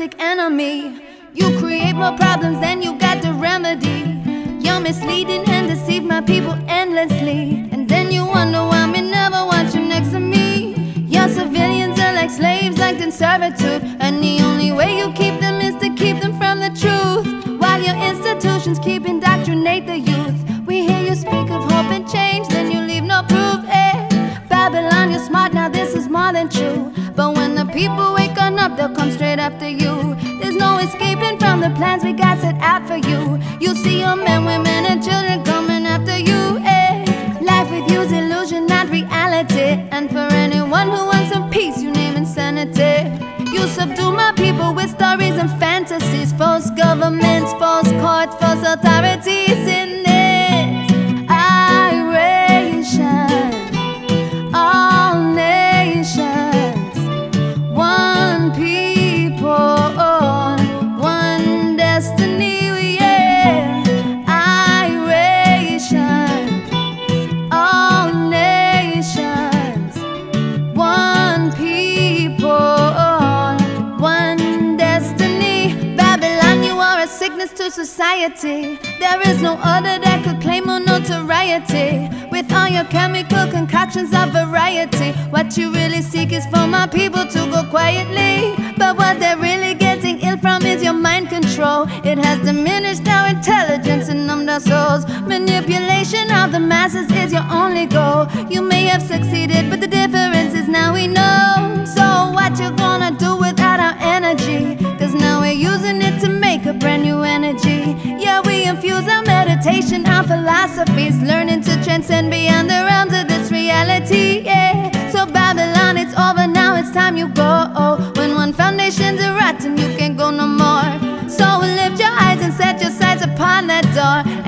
Enemy, you create more problems than you got the remedy. You're misleading and deceive my people endlessly. And then you wonder why me never want you next to me. Your civilians are like slaves, like in servitude. And the only way you keep them is to keep them from the truth. While your institutions keep indoctrinate the youth. We hear you speak of hope and change, then you leave no proof. Eh? Babylon, you're smart, now this is more than true. But when the people up, they'll come straight after you. There's no escaping from the plans we got set out for you. You'll see your men, women, and children coming after you. Eh? Life with you's illusion, not reality. And for anyone who wants some peace, you name insanity. You subdue my people with stories and fantasies, false governments, false courts, false authorities sickness to society. There is no other that could claim more notoriety. With all your chemical concoctions of variety, what you really seek is for my people to go quietly. But what they're really getting ill from is your mind control. It has diminished our intelligence and numbed our souls. Manipulation of the masses is your only goal. You may have succeeded, but the difference is now we know. Our meditation, our philosophies, learning to transcend beyond the realms of this reality. Yeah, so Babylon, it's over now, it's time you go. Oh, when one foundation's a rotten, you can't go no more. So lift your eyes and set your sights upon that door.